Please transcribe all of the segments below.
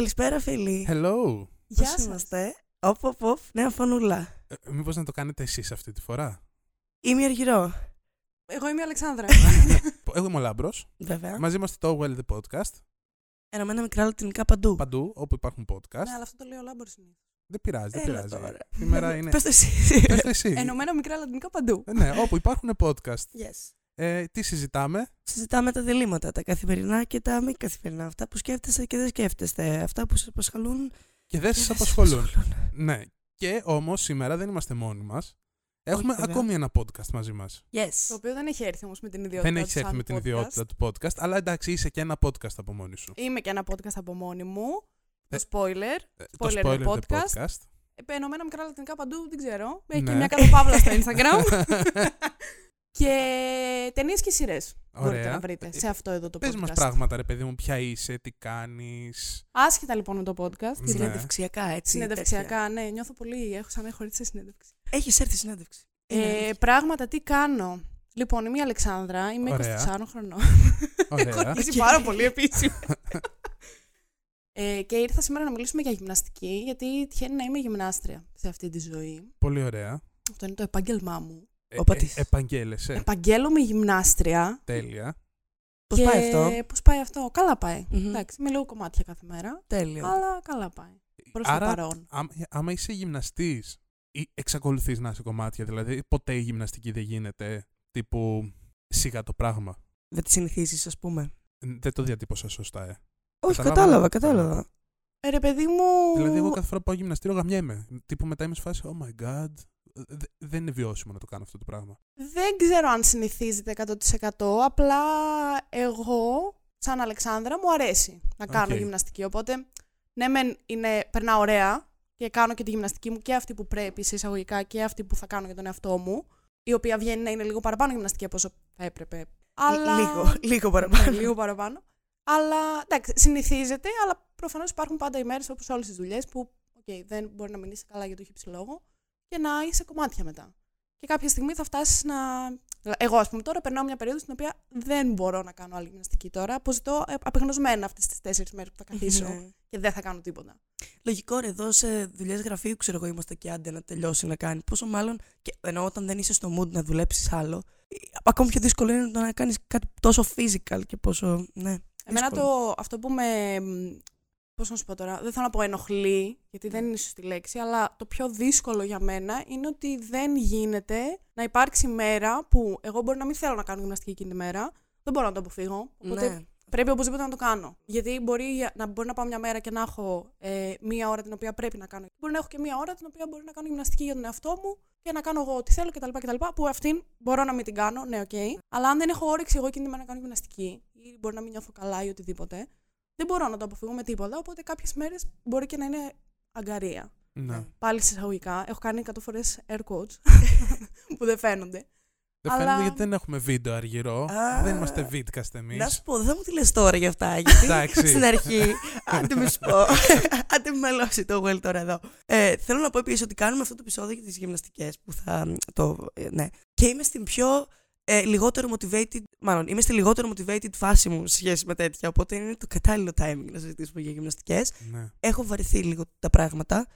Καλησπέρα, φίλοι. Hello. Γεια Πώς σας. είμαστε; Οπ, οπ, οπ, νέα φωνούλα. Ε, μήπως να το κάνετε εσείς αυτή τη φορά; Είμαι η Αργυρό, Εγώ είμαι η Αλεξάνδρα. Εγώ είμαι ο Λάμπρος. βέβαια. Μαζί είμαστε το Well The Podcast. Ενωμένα μικρά λατινικά παντού. Παντού, όπου υπάρχουν podcast. ναι, αλλά αυτό το λέει ο Λάμπορ συνήθως. Δεν πειράζει, δεν Έλα πειράζει. τώρα. Σήμερα είναι... Πες το εσύ. Πες το εσύ. Ενωμένα μικρά λατινικά παντού. Ε, Ναι, όπου υπάρχουν podcast. Yes. Ε, τι συζητάμε; Συζητάμε τα διλήμματα, τα καθημερινά και τα μη καθημερινά. Αυτά που σκέφτεστε και δεν σκέφτεστε. Αυτά που σας απασχολούν Και δεν και σας δεν απασχολούν. απασχολούν. Ναι. Και όμως σήμερα δεν είμαστε μόνοι μας. Έχουμε βέβαια. ακόμη ένα podcast μαζί μας. Το Yes. οποίο δεν έχει έρθει όμως με την ιδιότητα. Δεν του έχει έρθει σαν με την podcast. ιδιότητα του podcast, αλλά εντάξει, είσαι και ένα podcast από μόνη σου. Είμαι και ένα podcast από μόνη μου. Ε, Το spoiler. Ε, Spoiler το the spoiler the podcast. podcast. Ε, Ενωμένα μικρά λατινικά παντού, δεν ξέρω. Έχει και Ναι. μια κατοπαύλα στο Instagram. και ταινίες και σειρές. Μπορείτε Ωραία. να βρείτε Ε, σε αυτό εδώ το Πες podcast. μας πράγματα, ρε παιδί μου, ποια είσαι, τι κάνεις. Άσχετα λοιπόν με το podcast. Ναι. γιατί Συνεντευξιακά, έτσι. Συνεντευξιακά, ναι, νιώθω πολύ. Έχω σαν έχω σε συνέντευξη. Έχεις έρθει συνέντευξη. Είναι Ε, αλήθεια. πράγματα, τι κάνω. Λοιπόν, είμαι η Αλεξάνδρα, είμαι Ωραία. 24 χρονών. Ωραία. Είσαι πάρα πολύ επίσημη. ε, και ήρθα σήμερα να μιλήσουμε για γυμναστική, γιατί τυχαίνει να είμαι γυμνάστρια σε αυτή τη ζωή. Πολύ ωραία. Αυτό είναι το επάγγελμά μου. Ε, Όπα ε, της. επαγγέλεσαι. Επαγγέλωμαι γυμνάστρια. Τέλεια. Πώς και πάει αυτό; Πώς πάει αυτό; Καλά πάει. Μμμ. Εντάξει, με λίγο κομμάτια κάθε μέρα. Τέλειο. Αλλά καλά πάει. Προς το Άρα, παρόν. άμα, άμα είσαι γυμναστής ή εξακολουθείς να είσαι κομμάτια, δηλαδή ποτέ η γυμναστική δεν γίνεται τύπου σιγά το πράγμα. Δεν τη συνηθίζεις, ας πούμε. Ε, Δεν το διατύπωσα σωστά, ε. Όχι, Καταλάβα. κατάλαβα, κατάλαβα. Ε, ρε παιδί μου. Δηλαδή, εγώ κάθε φορά που πάω γυμναστήριο γαμιέμαι. Τύπου μετά είμαι σε φάση, oh my god. Ε, δε- δεν είναι βιώσιμο να το κάνω αυτό το πράγμα. Δεν ξέρω αν συνηθίζεται 100%. Απλά εγώ, σαν Αλεξάνδρα, μου αρέσει να κάνω Οκ. γυμναστική. Οπότε, ναι, μεν είναι, περνάω ωραία και κάνω και τη γυμναστική μου και αυτή που πρέπει σε εισαγωγικά και αυτή που θα κάνω για τον εαυτό μου. Η οποία βγαίνει να είναι λίγο παραπάνω γυμναστική από όσο θα έπρεπε. Αλλά... Λίγο, λίγο παραπάνω. Ναι, λίγο παραπάνω. Αλλά εντάξει, συνηθίζεται, αλλά προφανώς υπάρχουν πάντα οι μέρες όπως όλες τις δουλειές που okay, δεν μπορεί να μην είσαι καλά για το χύψη λόγο και να είσαι κομμάτια μετά. Και κάποια στιγμή θα φτάσεις να. Εγώ, ας πούμε, τώρα περνάω μια περίοδο στην οποία δεν μπορώ να κάνω άλλη γυμναστική τώρα. Αποζητώ ε, απεγνωσμένα αυτές τις τέσσερις μέρες που θα καθίσω Ναι. και δεν θα κάνω τίποτα. Λογικό ρε, εδώ σε δουλειές γραφείου, ξέρω εγώ, είμαστε και άντε να τελειώσει να κάνει. Πόσο μάλλον, και ενώ όταν δεν είσαι στο mood να δουλέψεις άλλο, ε, ακόμη πιο δύσκολο είναι το να κάνεις κάτι τόσο physical και πόσο. Ναι. Εμένα δύσκολο. το, αυτό που με. Πώς να σου πω τώρα, δεν θέλω να πω ενοχλεί, γιατί δεν είναι η σωστή λέξη, αλλά το πιο δύσκολο για μένα είναι ότι δεν γίνεται να υπάρξει μέρα που εγώ μπορεί να μην θέλω να κάνω γυμναστική εκείνη τη μέρα, δεν μπορώ να το αποφύγω. Οπότε Ναι. πρέπει οπωσδήποτε να το κάνω. Γιατί μπορεί να, μπορεί να πάω μια μέρα και να έχω ε, μία ώρα την οποία πρέπει να κάνω. Μπορεί να έχω και μία ώρα την οποία μπορεί να κάνω γυμναστική για τον εαυτό μου και να κάνω εγώ ό,τι θέλω κτλ. κτλ που αυτήν μπορώ να μην την κάνω, ναι, οκ. Αλλά αν δεν έχω όρεξη εγώ εκείνη τη μέρα να κάνω γυμναστική ή μπορεί να μην νιώθω καλά ή οτιδήποτε, δεν μπορώ να το αποφύγω με τίποτα. Οπότε κάποιες μέρες μπορεί και να είναι αγκαρία. Ναι. Πάλι σε εισαγωγικά. Έχω κάνει 100 φορές air quotes που δεν φαίνονται. Δεν Αλλά- φαίνεται γιατί δεν έχουμε βίντεο αργυρό. Α. δεν είμαστε βίντκαστ εμείς. Να σου πω, δεν θα μου τη λες τώρα γι' αυτά. Γιατί Εντάξει. στην αρχή. Άντε μη σου πω. Άντε με μελώσει το well τώρα εδώ. Ε, θέλω να πω επίσης ότι κάνουμε αυτό το επεισόδιο για τις γυμναστικές που θα. Το, ε, ναι. Και είμαι στην πιο ε, λιγότερο motivated. Μάλλον είμαι στη λιγότερο motivated φάση μου σε σχέση με τέτοια. Οπότε είναι το κατάλληλο timing να συζητήσουμε για γυμναστικές. Ναι. Έχω βαρεθεί λίγο τα πράγματα.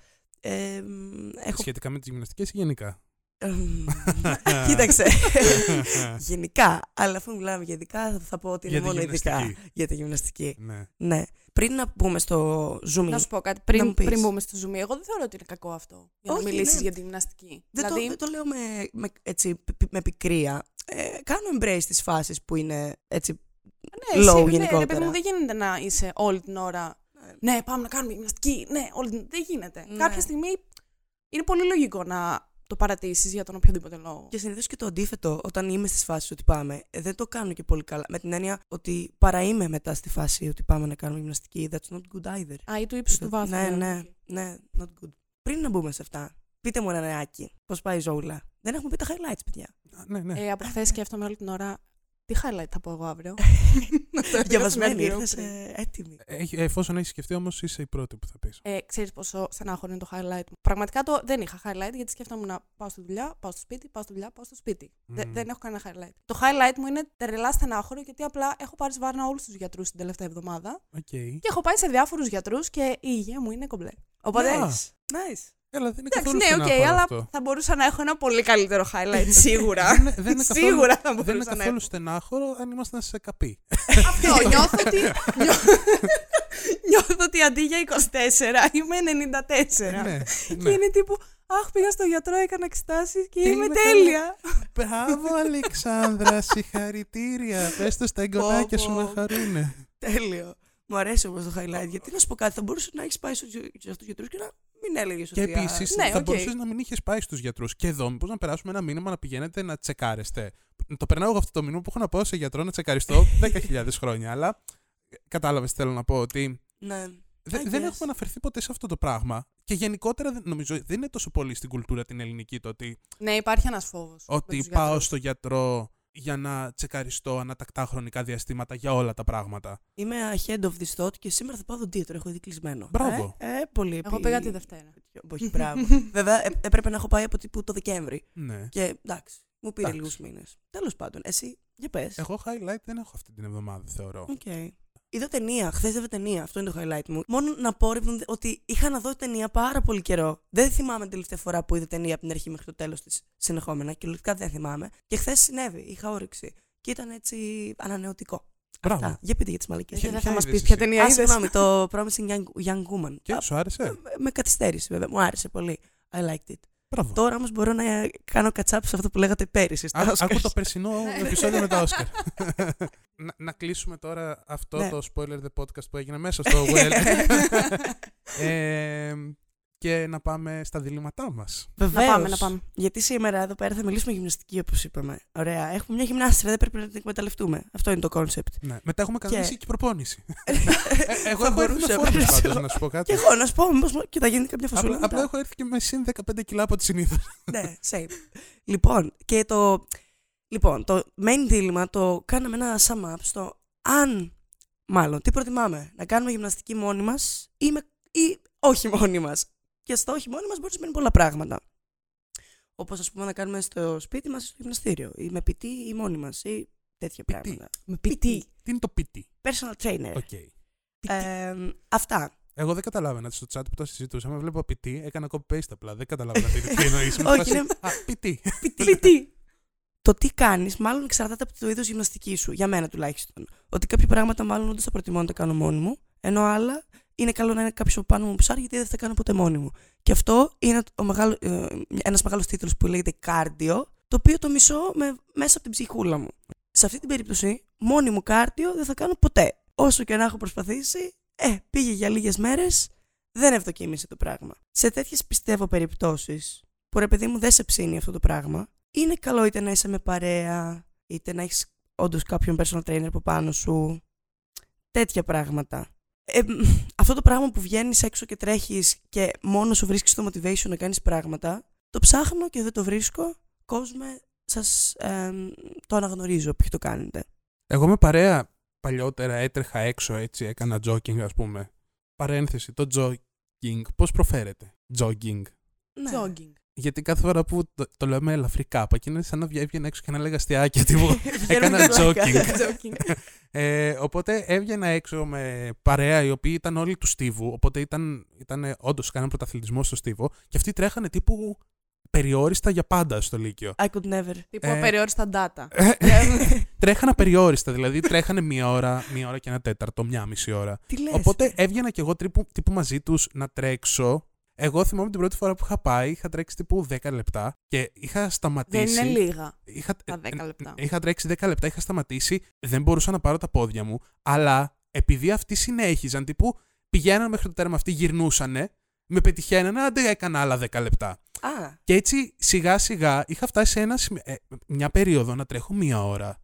Ε, μ, έχω Σχετικά με τις γυμναστικές ή γενικά; Εμ, Κοίταξε. Γενικά, αλλά αφού μιλάμε για ειδικά, θα, θα πω ότι είναι Για τη μόνο ειδικά γυμναστική. για τη γυμναστική. ναι. Ναι. Πριν να πούμε στο zoom Να σου πω κάτι Να πριν, μου πεις. πριν μπούμε στο zoom. Εγώ δεν θεωρώ ότι είναι κακό αυτό. Για Όχι, να μιλήσεις ναι. για τη γυμναστική. δεν, δηλαδή, το, δεν το λέω με, με, έτσι, π- με πικρία. Ε, κάνω embrace τις φάσεις που είναι έτσι ναι, low εσύ, ναι, γενικότερα. ρε παιδί μου, δεν γίνεται να είσαι όλη την ώρα. Ναι, πάμε να κάνουμε γυμναστική. Ναι, όλη την... δεν γίνεται. Ναι. Κάποια στιγμή είναι πολύ λογικό να το παρατήσεις για τον οποιοδήποτε λόγο. Και συνήθως και το αντίθετο, όταν είμαι στις φάσεις ότι πάμε, ε, δεν το κάνω και πολύ καλά. Με την έννοια ότι παρά είμαι μετά στη φάση ότι πάμε να κάνουμε γυμναστική. That's not good either. Α, ή του ύψους του βάθους. Ναι, ναι, ναι, not good. Πριν να μπούμε σε αυτά, πείτε μου ένα νεάκι. Πώς πάει η ζωούλα. Δεν έχουμε πει τα highlights, παιδιά. Α, ναι, ναι. Ε, από χθες σκέφτομαι όλη την ώρα Τι highlight θα πω εγώ αύριο; Διαβασμένη, Γύρω ήρθες πριν. έτοιμη. Έχει- εφόσον έχεις σκεφτεί όμως, είσαι η πρώτη που θα πεις. Ε, Ξέρεις πόσο στενάχωρο είναι το highlight μου. Πραγματικά το, δεν είχα highlight γιατί σκέφτομαι να πάω στη δουλειά, πάω στο σπίτι, πάω στη δουλειά, πάω στο σπίτι. Δε- Μμμ. δεν έχω κανένα highlight. Το highlight μου είναι τρελά στενάχωρο γιατί απλά έχω πάρει σβάρνα όλους τους γιατρούς την τελευταία εβδομάδα Οκ. και έχω πάει σε διάφορους γιατρούς και η υγεία μου είναι κομπλέ. Οπότε. Α, Nice. Nice. Έλα, δεν είναι Εντάξει, καθόλου ναι, οκ, στενάχωρο αλλά αυτό. θα μπορούσα να έχω ένα πολύ καλύτερο highlight σίγουρα. Δεν είναι- δεν είναι καθόλου- Σίγουρα θα Δεν είναι μπορούσα να καθόλου έχω. στενάχωρο αν ήμασταν σε ΚΑΠΗ. Αυτό, νιώθω ότι. νιώ- Νιώθω ότι αντί για 24 είμαι 94. ναι, Και ναι. είναι τύπου, Αχ, πήγα στο γιατρό, έκανα εξετάσεις και είμαι είμαι τέλεια. Μπράβο, Αλεξάνδρα, συγχαρητήρια. Πες το στα εγγονάκια σου Πω, να πω. χαρούνε. Τέλειο. Μου αρέσει όμως το highlight. Γιατί να σου πω κάτι, θα μπορούσε να έχεις πάει στους γιατρούς και να μην έλεγες ότι. Και επίσης Ναι, θα οκ. μπορούσες να μην είχες πάει στους γιατρούς. Και εδώ, μήπως να περάσουμε ένα μήνυμα να πηγαίνετε να τσεκάρεστε. Το περνάω εγώ αυτό το μήνυμα που έχω να πάω σε γιατρό να τσεκαριστώ 10.000 χρόνια. Αλλά κατάλαβες τι θέλω να πω. Ότι Ναι. δε- I δεν guess. έχουμε αναφερθεί ποτέ σε αυτό το πράγμα. Και γενικότερα δεν- νομίζω δεν είναι τόσο πολύ στην κουλτούρα την ελληνική το ότι, Ναι, υπάρχει ένας φόβος. ότι πάω στο γιατρό για να τσεκαριστώ ανά τακτά χρονικά διαστήματα για όλα τα πράγματα. Είμαι ahead of this thought και σήμερα θα πάω οδοντίατρο. Έχω ήδη κλεισμένο. Μπράβο. Ε, ε, πολύ Εγώ επί- πήγα τη Δευτέρα. Όχι, μπράβο. Βέβαια, ε, έπρεπε να έχω πάει από τύπου το Δεκέμβρη. Ναι. Και εντάξει, μου πήρε Εντάξει. λίγους μήνες. Τέλος πάντων, εσύ, για πες. Εγώ highlight δεν έχω αυτή την εβδομάδα, θεωρώ. Οκ. Είδα ταινία, χθες είδα ταινία. Αυτό είναι το highlight μου. Μόνο να πω ρε, ότι είχα να δω ταινία πάρα πολύ καιρό. Δεν θυμάμαι την τελευταία φορά που είδα ταινία από την αρχή μέχρι το τέλος της συνεχόμενα. Κυριολεκτικά δεν θυμάμαι. Και χθες συνέβη, είχα όρεξη. Και ήταν έτσι ανανεωτικό. Μπράβο. Αυτά. Για πείτε για τις μαλακίε. Ποια- Δεν ποια θα μας είδες πεις ποια εσύ; ταινία Α, είδες. συγγνώμη, το Promising Young, young Woman. Και Α, σου άρεσε; με- με καθυστέρηση βέβαια. Μου άρεσε πολύ. I liked it. Μπράβο. Τώρα όμως μπορώ να κάνω κατσάπ σε αυτό που λέγατε πέρυσι. στα Άκου Oscars. άκου το περσινό επεισόδιο με τα Όσκαρ. να, να κλείσουμε τώρα αυτό Ναι. το spoiler the podcast που έγινε μέσα στο Well. ε, και να πάμε στα διλήμματά μας. Βεβαίως. Να πάμε, να πάμε. Γιατί σήμερα εδώ πέρα θα μιλήσουμε για γυμναστική, όπως είπαμε. Ωραία. Έχουμε μια γυμνάστρια, δεν πρέπει να την εκμεταλλευτούμε. Αυτό είναι το concept. Ναι. Μετά έχουμε κανονίσει και, προπόνηση. Ε, εγώ Θα έχω έρθει με μπορούσε, φόρμες μπορούσε. πάντως, να σου πω κάτι. Και εγώ να σου πω, μήπως και θα γίνει κάποια φασούλα. Απλά, απλά έχω έρθει και με συν 15 κιλά από το σύνηθες. ναι, same. λοιπόν, και το. Λοιπόν, το main δίλημα το κάναμε ένα sum up στο αν. Μάλλον, τι προτιμάμε, να κάνουμε γυμναστική μόνοι μας ή, με- ή όχι μόνοι μας. Και στο όχι μόνοι μας μπορεί να σημαίνει πολλά πράγματα. Όπως ας πούμε να κάνουμε στο σπίτι μας στο γυμναστήριο, ή με PT ή μόνοι μας, ή τέτοια PT. πράγματα. Με PT. Τι είναι το PT. Personal trainer. Οκ. Ε, αυτά. Εγώ δεν καταλάβαινα στο chat που το συζητούσαμε. Βλέπω PT, έκανα copy-paste απλά. Δεν καταλάβαινα τι τι εννοείς. Μου Όχι, φάση, είναι- Α, PT. PT. Το τι κάνεις, μάλλον εξαρτάται από το είδος γυμναστικής σου. Για μένα τουλάχιστον. Ότι κάποια πράγματα μάλλον όντως θα προτιμώ να τα κάνω μόνη μου, ενώ άλλα είναι καλό να είναι κάποιος που πάνω μου ψάρι, γιατί δεν θα τα κάνω ποτέ μόνη μου. Και αυτό είναι ο μεγάλο, ε, ένας μεγάλος τίτλος που λέγεται κάρντιο, το οποίο το μισώ με, μέσα από την ψυχούλα μου. Σε αυτή την περίπτωση, μόνη μου κάρντιο δεν θα κάνω ποτέ. Όσο και να έχω προσπαθήσει, ε, πήγε για λίγες μέρες, δεν ευδοκίμησε το πράγμα. Σε τέτοιες πιστεύω περιπτώσεις, που ρε παιδί μου δεν σε ψήνει αυτό το πράγμα, είναι καλό είτε να είσαι με παρέα, είτε να έχεις όντως κάποιον personal trainer από πάνω σου. Τέτοια πράγματα. Ε, μ, αυτό το πράγμα που βγαίνεις έξω και τρέχεις και μόνο σου βρίσκεις το motivation να κάνεις πράγματα, το ψάχνω και δεν το βρίσκω. Κόσμε, σας ε, το αναγνωρίζω ποιοι το κάνετε. Εγώ με παρέα παλιότερα έτρεχα έξω έτσι, έκανα jogging ας πούμε. Παρένθεση, το jogging πώς προφέρεται; Jogging. Ναι. Jogging. Γιατί κάθε φορά που το, το λέμε ελαφρύ κάπα και είναι σαν να έβγαινα έξω και να λέγα αστιάκια τύπου. Βγαίνουμε έκανα και πλάκα. jogging. Jogging. Ε, οπότε έβγαινα έξω με παρέα οι οποίοι ήταν όλοι του Στίβου. Οπότε ήταν, ήταν όντως κάναν πρωταθλητισμό στο Στίβο και αυτοί τρέχανε τύπου περιόριστα για πάντα στο Λύκειο. I could never. Τύπου Ε, απεριόριστα data. τρέχανε απεριόριστα, δηλαδή τρέχανε μία ώρα, μία ώρα και ένα τέταρτο, μία μισή ώρα. Τι λες. Οπότε έβγαινα κι εγώ τύπου, τύπου μαζί τους να τρέξω. Εγώ θυμάμαι την πρώτη φορά που είχα πάει, είχα τρέξει τύπου 10 λεπτά και είχα Δεν σταματήσει. είναι λίγα. Είχα, Τα 10 ε, λεπτά. Είχα τρέξει 10 λεπτά, είχα σταματήσει, δεν μπορούσα να πάρω τα πόδια μου, αλλά επειδή αυτοί συνέχιζαν, τύπου πηγαίναν μέχρι το τέρμα, αυτοί γυρνούσανε, με πετυχαίνανε, άντε έκανα άλλα 10 λεπτά. Α, Και έτσι σιγά σιγά είχα φτάσει σε ένα, σημε- ε, μια περίοδο να τρέχω μία ώρα.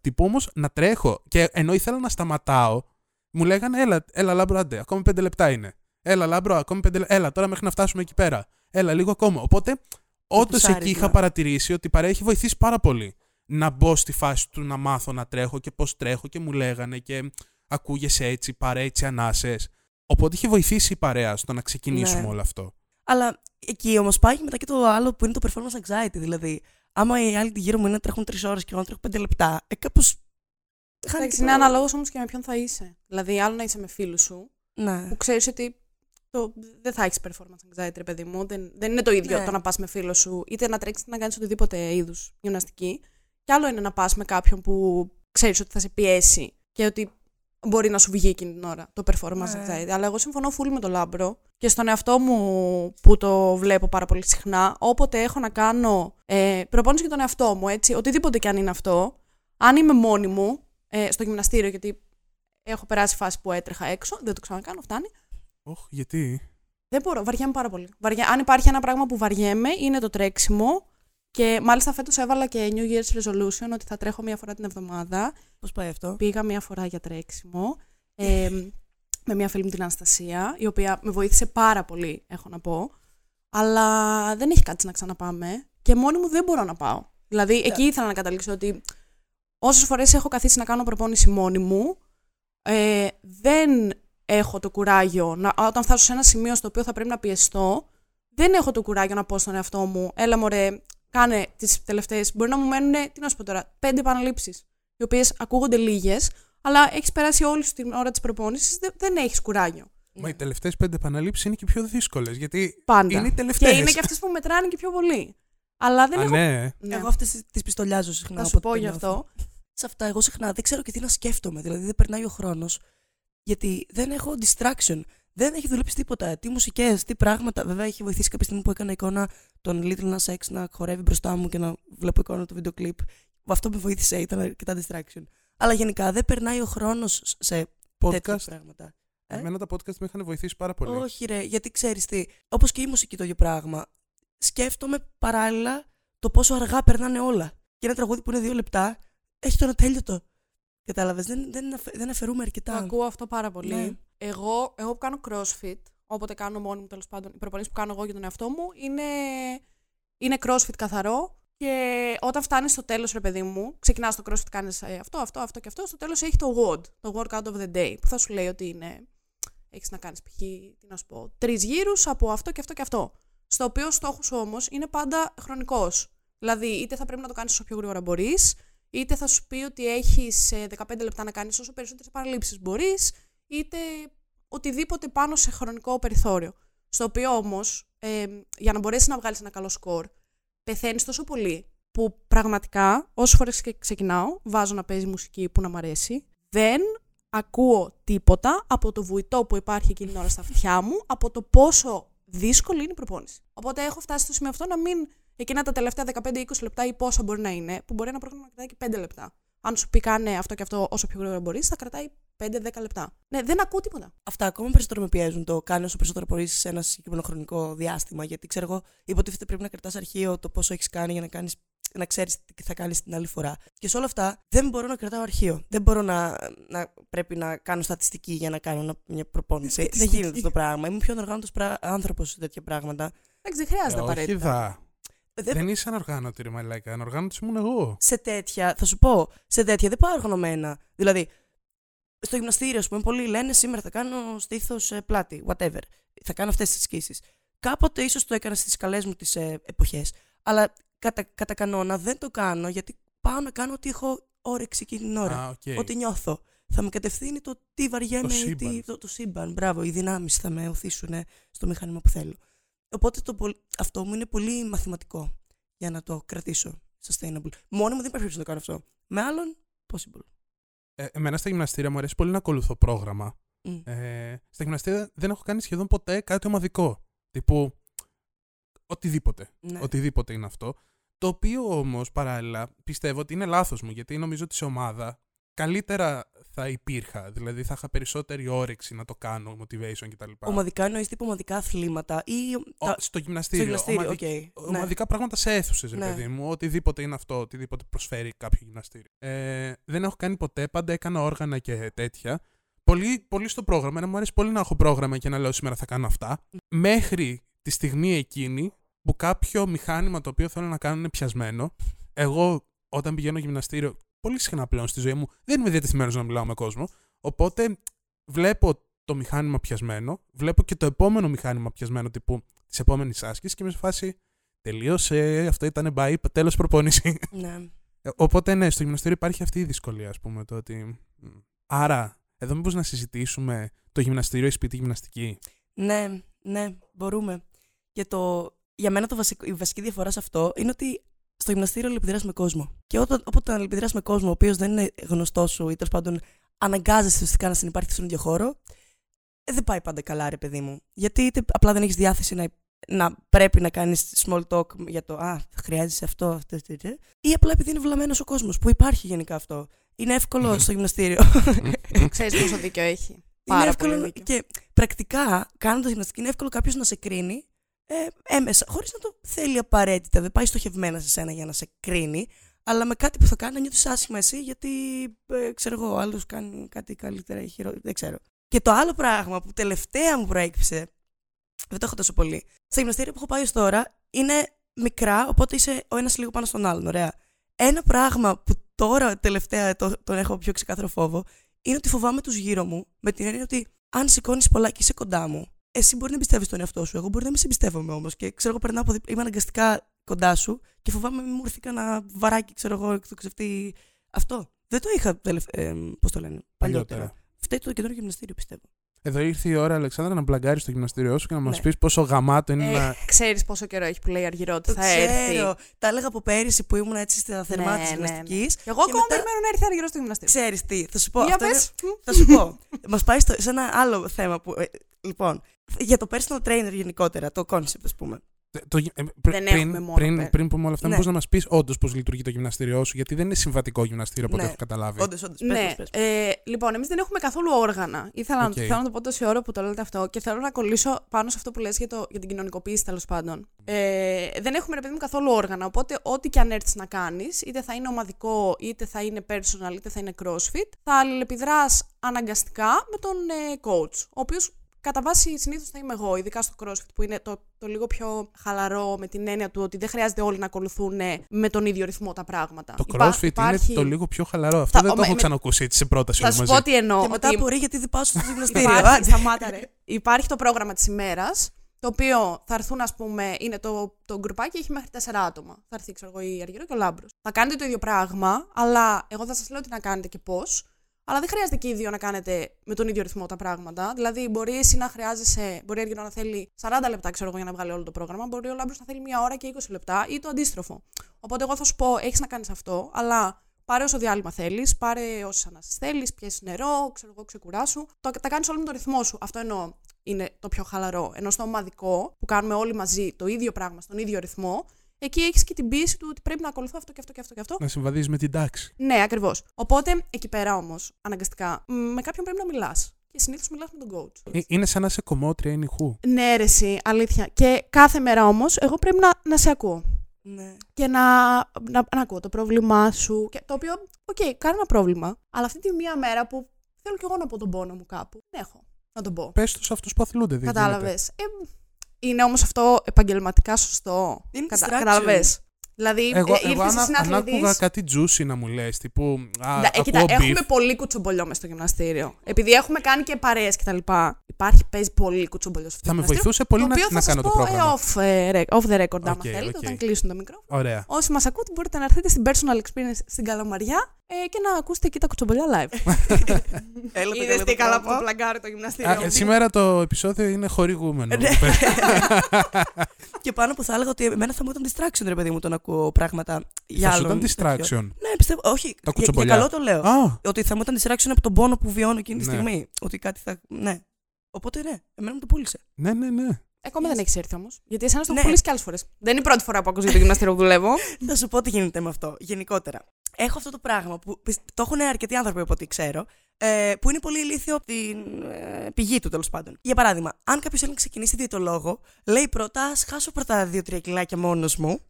Τύπου όμως να τρέχω. Και ενώ ήθελα να σταματάω, μου λέγανε έλα, έλα λάμπρο, άντε, ακόμη πέντε λεπτά είναι. Έλα λάμπρο, ακόμη πέντε λεπτά. Έλα τώρα μέχρι να φτάσουμε εκεί πέρα. Έλα λίγο ακόμα. Οπότε, όντως εκεί πουσάρισμα. είχα παρατηρήσει ότι η παρέα έχει βοηθήσει πάρα πολύ. να μπω στη φάση του να μάθω να τρέχω και πώς τρέχω και μου λέγανε και ακούγεσαι έτσι, πάρε έτσι ανάσες. Οπότε είχε βοηθήσει η παρέα στο να ξεκινήσουμε Ναι. όλο αυτό. Αλλά εκεί όμως πάει μετά και το άλλο που είναι το performance anxiety. Δηλαδή, άμα οι άλλοι γύρω μου είναι να τρέχουν τρεις ώρες και εγώ να τρέχω πέντε λεπτά, ε, κάπως. Εντάξει, είναι αναλόγως όμως και με ποιον θα είσαι. Δηλαδή, άλλο να είσαι με φίλους σου, Ναι. που ξέρεις ότι το, δεν θα έχεις performance anxiety, ρε παιδί μου. Δεν, δεν είναι το ίδιο Ναι. το να πας με φίλο σου, είτε να τρέξεις είτε να κάνεις οτιδήποτε είδους γυμναστική. Κι άλλο είναι να πας με κάποιον που ξέρεις ότι θα σε πιέσει και ότι μπορεί να σου βγει εκείνη την ώρα το performance Ναι. anxiety. Αλλά εγώ συμφωνώ full με τον Λάμπρο και στον εαυτό μου που το βλέπω πάρα πολύ συχνά, όποτε έχω να κάνω ε, προπόνηση για τον εαυτό μου, έτσι, οτιδήποτε και αν είναι αυτό, αν είμαι μόνη μου ε, στο γυμναστήριο, γιατί έχω περάσει φάση που έτρεχα έξω, δεν το ξανακάνω, φτάνει. Όχ, γιατί; Δεν μπορώ, βαριέμαι πάρα πολύ. Βαριά... Αν υπάρχει ένα πράγμα που βαριέμαι, είναι το τρέξιμο. Και μάλιστα φέτος έβαλα και New Year's Resolution ότι θα τρέχω μία φορά την εβδομάδα. Πώς πάει αυτό; Πήγα μία φορά για τρέξιμο. Ε, με μία φίλη μου την Αναστασία, η οποία με βοήθησε πάρα πολύ, έχω να πω. Αλλά δεν έχει κάτι να ξαναπάμε. Και μόνη μου δεν μπορώ να πάω. Δηλαδή, εκεί ήθελα να καταλήξω ότι όσες φορές έχω καθίσει να κάνω προπόνηση μόνη μου, ε, δεν έχω το κουράγιο, να, όταν φτάσω σε ένα σημείο στο οποίο θα πρέπει να πιεστώ, δεν έχω το κουράγιο να πω στον εαυτό μου, έλα μωρέ, κάνε τις τελευταίες, μπορεί να μου μένουν, τι να σου πω τώρα, πέντε επαναλήψεις, οι οποίες ακούγονται λίγες, αλλά έχεις περάσει όλη σου την ώρα της προπόνησης, δεν, δεν έχεις κουράγιο. Μα οι τελευταίες πέντε επαναλήψεις είναι και πιο δύσκολες. Γιατί Πάντα. είναι οι τελευταίες. Και είναι και αυτές που μετράνε και πιο πολύ. Αλλά δεν Α, έχω... ναι. Ναι. Εγώ αυτές τι πιστολιάζω συχνά. Θα σου όποτε πω το γι' νιώθω. αυτό. Σε αυτά, εγώ συχνά δεν ξέρω και τι να σκέφτομαι. Δηλαδή, δεν περνάει ο χρόνος. Γιατί δεν έχω distraction. Δεν έχει δουλέψει τίποτα. Τι μουσικές, τι πράγματα. Βέβαια, έχει βοηθήσει κάποια στιγμή που έκανα εικόνα τον Little Nas X να χορεύει μπροστά μου και να βλέπω εικόνα του βίντεο κλιπ. Αυτό με βοήθησε, ήταν αρκετά distraction. Αλλά γενικά δεν περνάει ο χρόνος σε τέτοια Podcast. πράγματα. Ε; Εμένα τα podcast με είχαν βοηθήσει πάρα πολύ. Όχι, ρε, γιατί ξέρεις τι. Όπως και η μουσική το ίδιο πράγμα. Σκέφτομαι παράλληλα το πόσο αργά περνάνε όλα. Και ένα τραγούδι που είναι δύο λεπτά έχει τον ατέλειωτο. Κατάλαβες. Δεν, δεν, αφαι- δεν αφαιρούμε Το αρκετά. ακούω αυτό πάρα πολύ. Ναι. Εγώ, εγώ που κάνω crossfit, όποτε κάνω μόνη μου τέλος πάντων, οι προπονήσεις που κάνω εγώ για τον εαυτό μου είναι, είναι crossfit καθαρό. Και όταν φτάνει στο τέλος, ρε παιδί μου, ξεκινάς το crossfit, κάνεις αυτό, αυτό, αυτό και αυτό. Στο τέλος έχει το WOD, το workout of the day, που θα σου λέει ότι είναι. Έχεις να κάνεις π.χ. τι να σου πω, τρεις γύρους από αυτό και αυτό και αυτό. Στο οποίο ο στόχος όμως είναι πάντα χρονικός. Δηλαδή, είτε θα πρέπει να το κάνεις όσο πιο γρήγορα μπορείς, είτε θα σου πει ότι έχεις 15 λεπτά να κάνεις όσο περισσότερες παραλήψεις μπορείς, είτε οτιδήποτε πάνω σε χρονικό περιθώριο. Στο οποίο όμως, ε, για να μπορέσεις να βγάλεις ένα καλό σκορ, πεθαίνεις τόσο πολύ που πραγματικά, όσες φορές ξεκινάω, βάζω να παίζει μουσική που να μ' αρέσει, δεν ακούω τίποτα από το βουητό που υπάρχει εκείνη την ώρα στα αυτιά μου, από το πόσο δύσκολη είναι η προπόνηση. Οπότε έχω φτάσει στο σημείο αυτό να μην εκείνα τα τελευταία 15-20 λεπτά ή πόσα μπορεί να είναι, που μπορεί ένα πρόγραμμα να κρατάει και 5 λεπτά. Αν σου πει κάνε αυτό και αυτό όσο πιο γρήγορα μπορείς, θα κρατάει 5-10 λεπτά. Ναι, δεν ακούω τίποτα. Αυτά ακόμα περισσότερο με πιέζουν το κάνει όσο περισσότερο μπορείς σε ένα συγκεκριμένο χρονικό διάστημα. Γιατί ξέρω εγώ, υποτίθεται πρέπει να κρατάς αρχείο το πόσο έχεις κάνει για να, κάνεις, να ξέρεις τι θα κάνεις την άλλη φορά. Και σε όλα αυτά δεν μπορώ να κρατάω αρχείο. Δεν μπορώ να, να πρέπει να κάνω στατιστική για να κάνω ένα- μια προπόνηση. δεν Στατιστική. γίνεται αυτό το πράγμα. Είμαι πιο ανοργάνωτο άνθρωπος σε τέτοια πράγματα. Εντάξει, δεν χρειάζεται Ε, όχι απαραίτητα. Δα. Δεν- Δεν είσαι ανοργάνωτη, ρε μαλάκα. Ανοργάνωτη ήμουν εγώ. σε τέτοια, θα σου πω, σε τέτοια δεν πάω οργανωμένα. Δηλαδή, στο γυμναστήριο, ας πούμε, πολλοί λένε σήμερα θα κάνω στήθος πλάτη, whatever. Θα κάνω αυτές τις ασκήσεις. Κάποτε ίσως το έκανα στις καλές μου τις ε, εποχές, αλλά κατά, κατά κανόνα δεν το κάνω γιατί πάω να κάνω ό,τι έχω όρεξη εκείνη την ώρα. Α, οκ. Ό,τι νιώθω. Θα με κατευθύνει το τι βαριέμαι Το ή σύμπαν. τι, το, το σύμπαν. Μπράβο, οι δυνάμεις θα με ωθήσουν στο μηχάνημα που θέλω. Οπότε το, πολ- αυτό μου είναι πολύ μαθηματικό για να το κρατήσω sustainable. Μόνη μου δεν υπάρχει περίπτωση να το κάνω αυτό. Με άλλον, possible. Ε, εμένα στα γυμναστήρια μου αρέσει πολύ να ακολουθώ πρόγραμμα. Μμ. Ε, στα γυμναστήρια δεν έχω κάνει σχεδόν ποτέ κάτι ομαδικό. Τύπου οτιδήποτε. Ναι. Οτιδήποτε είναι αυτό. Το οποίο όμως παράλληλα πιστεύω ότι είναι λάθος μου γιατί νομίζω ότι σε ομάδα καλύτερα θα υπήρχα. Δηλαδή θα είχα περισσότερη όρεξη να το κάνω, motivation κτλ. Ομαδικά εννοείς τύπου ομαδικά αθλήματα ή. Ο- τα- στο στο γυμναστήριο. γυμναστήριο, οκ. ομαδι- ναι. Ομαδικά πράγματα σε αίθουσες, ρε Ναι. παιδί μου. Οτιδήποτε είναι αυτό, οτιδήποτε προσφέρει κάποιο γυμναστήριο. Ε, δεν έχω κάνει ποτέ, πάντα έκανα όργανα και τέτοια. Πολύ, πολύ στο πρόγραμμα. Ένα μου αρέσει πολύ να έχω πρόγραμμα και να λέω σήμερα θα κάνω αυτά. Μέχρι τη στιγμή εκείνη που κάποιο μηχάνημα το οποίο θέλω να κάνω είναι πιασμένο. Εγώ όταν πηγαίνω γυμναστήριο, πολύ συχνά πλέον στη ζωή μου, δεν είμαι διατεθειμένος να μιλάω με κόσμο. Οπότε βλέπω το μηχάνημα πιασμένο, βλέπω και το επόμενο μηχάνημα πιασμένο τύπου της επόμενης άσκησης και είμαι σε φάση. Τελείωσε, αυτό ήταν bye, τέλος προπόνηση. Ναι. Ε, Οπότε ναι, στο γυμναστήριο υπάρχει αυτή η δυσκολία, ας πούμε. Το ότι... μ. Άρα, εδώ μήπως να συζητήσουμε το γυμναστήριο ή σπίτι γυμναστική; Ναι, ναι, μπορούμε. Και το, για μένα το βασικό, η βασική διαφορά σε αυτό είναι ότι στο γυμναστήριο αλληλεπιδρά με κόσμο. Και όταν, όποτε αλληλεπιδρά με κόσμο ο οποίος δεν είναι γνωστός σου ή τέλος πάντων αναγκάζεσαι ουσιαστικά να συνεπάρχεις στον ίδιο χώρο, ε, δεν πάει πάντα καλά, ρε παιδί μου. Γιατί είτε απλά δεν έχεις διάθεση να, να πρέπει να κάνεις small talk για το Α, χρειάζεσαι αυτό, αυτό, αυτό, αυτό», ή απλά επειδή είναι βλαμμένος ο κόσμος, που υπάρχει γενικά αυτό. Είναι εύκολο Μμμ. στο γυμναστήριο. Ξέρεις πόσο δίκιο έχει. είναι Πάρα πολύ εύκολο δίκιο. και πρακτικά, κάνοντας γυμναστική, είναι εύκολο κάποιος να σε κρίνει ε, έμεσα, χωρίς να το θέλει απαραίτητα. Δεν πάει στοχευμένα σε σένα για να σε κρίνει, αλλά με κάτι που θα κάνει να νιώθεις άσχημα εσύ, γιατί ε, ξέρω εγώ, ο άλλος κάνει κάτι καλύτερα ή χειρότερα. Δεν ξέρω. Και το άλλο πράγμα που τελευταία μου προέκυψε, δεν το έχω τόσο πολύ. Στα γυμναστήρια που έχω πάει ως τώρα είναι μικρά, οπότε είσαι ο ένας λίγο πάνω στον άλλον. Ωραία. Ένα πράγμα που τώρα τελευταία το, τον έχω πιο ξεκάθαρο φόβο είναι ότι φοβάμαι τους γύρω μου με την έννοια ότι αν σηκώνεις πολλά και είσαι κοντά μου, εσύ μπορεί να εμπιστεύεις τον εαυτό σου. Εγώ μπορεί να μην σε εμπιστεύομαι όμως. Και ξέρω, εγώ περνάω από δίπλα, είμαι αναγκαστικά κοντά σου και φοβάμαι μην μου έρθει κανένα βαράκι, ξέρω εγώ, εκ του ξεφτεί. Αυτό. Δεν το είχα, ε, πώς το λένε, παλιότερα. Φταίει το κεντρικό γυμναστήριο, πιστεύω. Εδώ ήρθε η ώρα, Αλεξάνδρα, να μπλαγκάρεις στο γυμναστήριό σου και να μας Ναι. πεις πόσο γαμάτο είναι Ε, να. Ξέρεις πόσο καιρό έχει που λέει Αργυρό ότι Το θα έρθει. ξέρω. Τα έλεγα από πέρυσι που ήμουν έτσι στα θερμά Ναι, της ναι, ναι. γυμναστικής. Και εγώ ακόμα μετά- περιμένω να έρθει Αργυρό στο γυμναστήριο. Ξέρεις τι, θα σου πω. Για αυτό είναι- πες. Μμ. Θα σου πω. Μας πάει στο, σε ένα άλλο θέμα που. ε, λοιπόν, για το personal trainer γενικότερα, το concept, ας πούμε. Το, γι- ε, πρι- Δεν πριν, έχουμε μόνο πριν, πέρα. πριν πούμε όλα αυτά, Ναι. μήπως να μας πεις όντως πώς λειτουργεί το γυμναστήριό σου, γιατί δεν είναι συμβατικό γυμναστήριο από ό,τι Ναι. έχω καταλάβει. Όντως, όντως. Ναι, ε, λοιπόν, εμείς δεν έχουμε καθόλου όργανα. Ήθελα Οκ. να, θέλω να το πω τόση ώρα που το λέτε αυτό και θέλω να κολλήσω πάνω σε αυτό που λες για, το, για την κοινωνικοποίηση τέλος πάντων. Ε, δεν έχουμε ρε παιδί μου καθόλου όργανα. Οπότε, ό,τι και αν έρθεις να κάνεις, είτε θα είναι ομαδικό, είτε θα είναι personal, είτε θα είναι crossfit, θα αλληλεπιδράς αναγκαστικά με τον ε, coach. Ο οποίος κατά βάση συνήθως θα είμαι εγώ, ειδικά στο crossfit που είναι το, το λίγο πιο χαλαρό με την έννοια του ότι δεν χρειάζεται όλοι να ακολουθούν ε, με τον ίδιο ρυθμό τα πράγματα. Το Υπά- CrossFit υπάρχει- είναι το λίγο πιο χαλαρό. Αυτό Θα- δεν το με- έχω με- ξανακούσει έτσι σε πρόταση Θα όλοι σου μαζί. πω τι εννοώ. Και μετά ότι απορεί γιατί δεν πάω στο γυμναστήριο. Υπάρχει, Άντε. σταμάτα ρε. Υπάρχει το πρόγραμμα της ημέρας, το οποίο θα έρθουν, ας πούμε, είναι το, το γκρουπάκι, έχει μέχρι τέσσερα άτομα. Θα έρθει, ξέρω εγώ, η Αργυρό και ο Λάμπρος. Θα κάνετε το ίδιο πράγμα, αλλά εγώ θα σας λέω τι να κάνετε και πώς. Αλλά δεν χρειάζεται και οι δύο να κάνετε με τον ίδιο ρυθμό τα πράγματα. Δηλαδή, μπορεί εσύ να χρειάζεσαι, μπορεί η Αργυρό να θέλει 40 λεπτά, ξέρω εγώ, για να βγάλει όλο το πρόγραμμα. Μπορεί ο Λάμπρος να θέλει μία ώρα και 20 λεπτά ή το αντίστροφο. Οπότε, εγώ θα σου πω, έχεις να κάνεις αυτό, αλλά Πάρε όσο διάλειμμα θέλεις, πάρε όσες ανάσεις θέλεις, πιέσει νερό, ξέρω εγώ, ξεκουράσου. Το, τα κάνεις όλο με τον ρυθμό σου. Αυτό εννοώ είναι το πιο χαλαρό. Ενώ στο ομαδικό, που κάνουμε όλοι μαζί το ίδιο πράγμα, στον ίδιο ρυθμό, εκεί έχεις και την πίεση του ότι πρέπει να ακολουθώ αυτό και αυτό και αυτό και αυτό. Να συμβαδίζεις με την τάξη. Ναι, ακριβώς. Οπότε εκεί πέρα όμως, αναγκαστικά, μ, με κάποιον πρέπει να μιλάς. Και συνήθως μιλάς με τον coach. Ε, Είναι σαν να 'σαι κομμώτρια ή νυχού. Ναι, ρε, εσύ, αλήθεια. Και κάθε μέρα όμως, εγώ πρέπει να, να σε ακούω. Ναι. και να, να, να ακούω το πρόβλημά σου. Και, το οποίο, οκ, κάνω ένα πρόβλημα, αλλά αυτή τη μία μέρα που θέλω κι εγώ να πω τον πόνο μου κάπου, δεν έχω να τον πω. Πες τους σε αυτούς που αθλούνται, δεν Κατάλαβες. γίνεται. Ε, είναι όμως αυτό επαγγελματικά σωστό. Είναι distraction. Κατάλαβες; Δηλαδή, Εγώ, ε, εγώ ήρθες αν, εσύ αν να άκουγα κάτι juicy να μου λες, τύπου. Α, Ναι, ε, κοίτα, ακούω έχουμε beef. πολύ κουτσομπολιό μέσα στο γυμναστήριο. Επειδή έχουμε κάνει και παρέες κτλ. Υπάρχει, παίζει πολύ κουτσομπολιό στο Θα με γυμναστήριο. βοηθούσε πολύ το να, οποίο να θα κάνω σας το πω, πρόγραμμα. ε, off, ε, rec- off the record, άμα Οκ, θέλετε, οκ. όταν κλείσουν το μικρόφωνο. Ωραία. Όσοι μας ακούτε, μπορείτε να έρθετε στην personal experience στην Καλαμαριά ε, και να ακούσετε εκεί τα κουτσομπολιά live. Έλα το Είδες καλό τι το καλά που πράγμα. το πλαγκάρει το γυμναστήριο. Α, ε, σήμερα το επεισόδιο είναι χορηγούμενο. Ναι. Και πάνω που θα έλεγα ότι εμένα θα μου ήταν distraction, ρε παιδί μου, το να ακούω πράγματα για Θα σου άλλον. ήταν τέτοιο. distraction. Ναι, πιστεύω. Όχι, για, για κουτσομπολιά. καλό το λέω. Α, Ότι θα μου ήταν distraction από τον πόνο που βιώνω εκείνη τη Ναι. στιγμή. Ότι κάτι θα. Ναι. Οπότε ναι, εμένα μου το πούλησε. ναι, ναι, ναι. Ακόμα Yes. δεν έχει έρθει όμως. Γιατί εσένα το έχω Ναι. πουλήσεις και άλλες φορές. Δεν είναι η πρώτη φορά που ακούω για το γυμναστήριο που δουλεύω. θα σου πω τι γίνεται με αυτό. Γενικότερα. Έχω αυτό το πράγμα που πι- το έχουν αρκετοί άνθρωποι από ό,τι ξέρω. Ε, που είναι πολύ ηλίθιο από την ε, πηγή του τέλος πάντων. Για παράδειγμα, αν κάποιος θέλει να ξεκινήσει διαιτολόγο, λέει πρώτα ας χάσω πρώτα 2-3 κιλάκια μόνος μου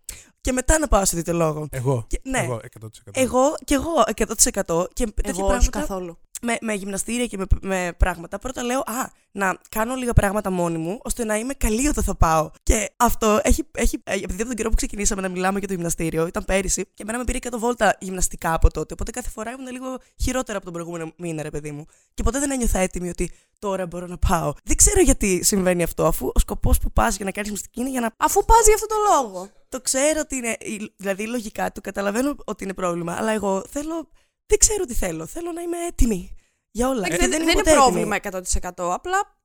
και μετά να πάω στο διαιτολόγο. Εγώ. Και- ναι. Εγώ 100%. Εγώ και εγώ 100% και τέτοια Εγώ όχι πράγματα. καθόλου. Με, με γυμναστήρια και με, με πράγματα, πρώτα λέω Α, να κάνω λίγα πράγματα μόνη μου, ώστε να είμαι καλή όταν θα πάω. Και αυτό έχει, έχει ε, επειδή από τον καιρό που ξεκινήσαμε να μιλάμε για το γυμναστήριο, ήταν πέρυσι, και εμένα με πήρε 100 βόλτα γυμναστικά από τότε. Οπότε κάθε φορά ήμουν λίγο χειρότερα από τον προηγούμενο μήνα, ρε παιδί μου. Και ποτέ δεν ένιωθα έτοιμη ότι τώρα μπορώ να πάω. Δεν ξέρω γιατί συμβαίνει αυτό, αφού ο σκοπός που πας για να κάνεις γυμναστική είναι για να. Αφού πας για αυτόν τον λόγο. Το ξέρω ότι είναι. Δηλαδή, λογικά το καταλαβαίνω ότι είναι πρόβλημα, αλλά εγώ θέλω. Δεν ξέρω τι θέλω. Θέλω να είμαι έτοιμη για όλα. δεν, Και δεν, είμαι είναι ποτέ πρόβλημα έτοιμη. 100%. Απλά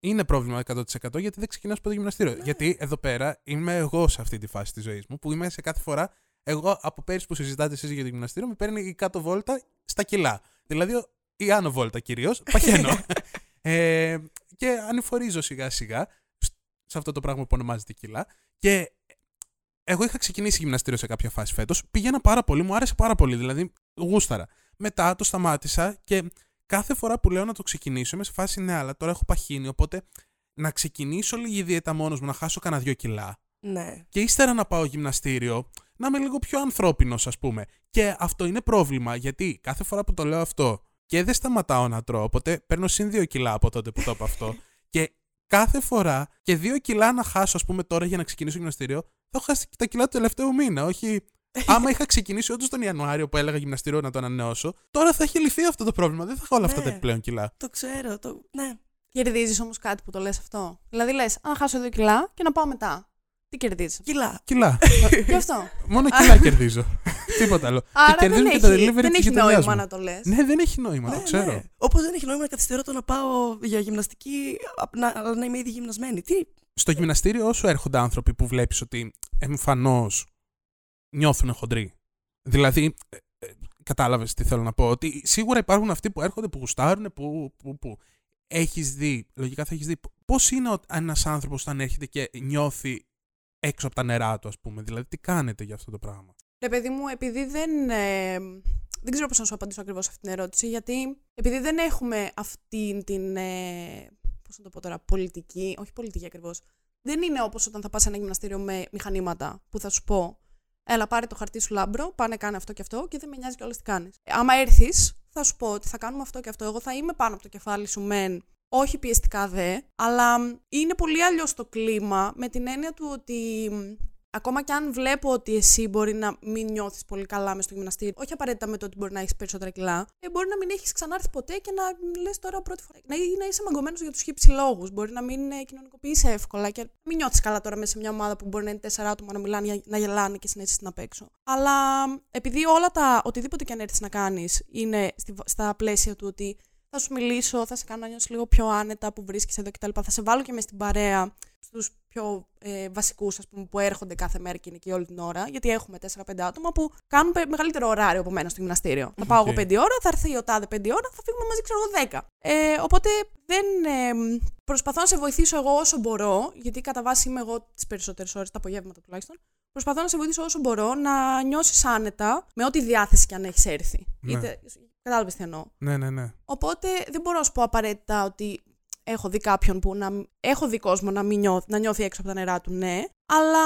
Είναι πρόβλημα 100% γιατί δεν ξεκινά από το γυμναστήριο. Ναι. Γιατί εδώ πέρα είμαι εγώ σε αυτή τη φάση της ζωής μου που είμαι σε κάθε φορά. Εγώ από πέρυσι που συζητάτε εσείς για το γυμναστήριο με παίρνει η κάτω βόλτα στα κιλά. Δηλαδή ο- η άνω βόλτα κυρίως. Παχαίνω. ε, και ανηφορίζω σιγά σιγά σε αυτό το πράγμα που ονομάζεται κιλά. Και εγώ είχα ξεκινήσει γυμναστήριο σε κάποια φάση φέτος. Πήγαινα πάρα πολύ, μου άρεσε πάρα πολύ. Δηλαδή, γούσταρα. Μετά το σταμάτησα και κάθε φορά που λέω να το ξεκινήσω είμαι σε φάση ναι, αλλά τώρα έχω παχύνει. Οπότε να ξεκινήσω λίγη δίαιτα μόνος μου, να χάσω κανένα δύο κιλά. Ναι. Και ύστερα να πάω γυμναστήριο, να είμαι λίγο πιο ανθρώπινος, ας πούμε. Και αυτό είναι πρόβλημα, γιατί κάθε φορά που το λέω αυτό και δεν σταματάω να τρώω, οπότε παίρνω συν δύο κιλά από τότε που το είπα αυτό. και κάθε φορά και δύο κιλά να χάσω, ας πούμε, τώρα για να ξεκινήσω γυμναστήριο, θα έχω χάσει τα κιλά του τελευταίου μήνα. Όχι. Άμα είχα ξεκινήσει όντως τον Ιανουάριο που έλεγα γυμναστήριο να το ανανεώσω, τώρα θα έχει λυθεί αυτό το πρόβλημα. Δεν θα έχω όλα αυτά Ναι. τα επιπλέον κιλά. Το ξέρω. Το... Ναι. κερδίζεις όμως κάτι που το λες αυτό. Δηλαδή λες, αν χάσω 2 κιλά και να πάω μετά. Τι κερδίζει. Κιλά. Κιλά. Γι' αυτό. Μόνο κιλά κερδίζω. Τίποτα άλλο. Άρα και κερδίζω δεν και το έχει, delivery δεν της έχει γειτονιάς νόημα μου. να το λες. Ναι, δεν έχει νόημα, το ξέρω. Ναι. Όπως δεν έχει νόημα να καθυστερώ το να πάω για γυμναστική, απ- να, αλλά να είμαι ήδη γυμνασμένη. Τι; Στο γυμναστήριο, όσο έρχονται άνθρωποι που βλέπεις ότι εμφανώς νιώθουν χοντροί. Δηλαδή, ε, ε, κατάλαβες τι θέλω να πω. Ότι σίγουρα υπάρχουν αυτοί που έρχονται, που γουστάρουν, που. που, που. Έχεις δει, λογικά θα έχεις δει, πώς είναι ένας άνθρωπος όταν έρχεται και νιώθει έξω από τα νερά του, ας πούμε. Δηλαδή, τι κάνετε για αυτό το πράγμα; Ρε παιδί μου, επειδή δεν. ε, δεν ξέρω πώς να σου απαντήσω ακριβώς αυτή την ερώτηση, γιατί επειδή δεν έχουμε αυτή την. Ε, πώς να το πω τώρα, πολιτική. Όχι πολιτική ακριβώς. Δεν είναι όπως όταν θα πας σε ένα γυμναστήριο με μηχανήματα που θα σου πω. Έλα, πάρε το χαρτί σου λάμπρο, πάνε κάνε αυτό και αυτό και δεν με νοιάζει κιόλας τι κάνεις. Άμα έρθεις, θα σου πω ότι θα κάνουμε αυτό και αυτό. Εγώ θα είμαι πάνω από το κεφάλι σου, μεν. Όχι πιεστικά δε, αλλά μ, είναι πολύ αλλιώς το κλίμα με την έννοια του ότι μ, ακόμα και αν βλέπω ότι εσύ μπορεί να μην νιώθεις πολύ καλά μες στο γυμναστήριο, όχι απαραίτητα με το ότι μπορεί να έχεις περισσότερα κιλά, ε, μπορεί να μην έχεις ξανάρθει ποτέ και να λες τώρα πρώτη φορά. Να, ή να είσαι μαγκωμένος για τους χύψη λόγους. Μπορεί να μην ε, κοινωνικοποιήσει εύκολα και να μην νιώθεις καλά τώρα μέσα σε μια ομάδα που μπορεί να είναι τέσσερα άτομα να μιλάνε, για- να γελάνε και συνέχισε να παίξω. Αλλά μ, επειδή όλα τα, οτιδήποτε και αν έρθεις να κάνεις είναι στη- στα πλαίσια του ότι θα σου μιλήσω, θα σε κάνω να νιώσεις λίγο πιο άνετα που βρίσκεσαι εδώ κτλ. Θα σε βάλω και μες στην παρέα στους πιο ε, βασικούς που έρχονται κάθε μέρα και είναι εκεί όλη την ώρα. Γιατί έχουμε 4-5 άτομα που κάνουν πε- μεγαλύτερο ωράριο από μένα στο γυμναστήριο. Θα πάω Οκ. εγώ 5 ώρα, θα έρθει ο τάδε 5 ώρα, θα φύγουμε μαζί, ξέρω εγώ 10. Ε, οπότε δεν. Ε, προσπαθώ να σε βοηθήσω εγώ όσο μπορώ, γιατί κατά βάση είμαι εγώ τις περισσότερες ώρες, τα απογεύματα τουλάχιστον. Προσπαθώ να σε βοηθήσω όσο μπορώ να νιώσεις άνετα με ό,τι διάθεση και αν έχεις έρθει. Ναι. Είτε, κατάλαβες τι εννοώ. Ναι, ναι, ναι. Οπότε δεν μπορώ να σου πω απαραίτητα ότι έχω δει κάποιον που να. Έχω δει κόσμο να, μην νιώθει, να νιώθει έξω από τα νερά του, ναι. Αλλά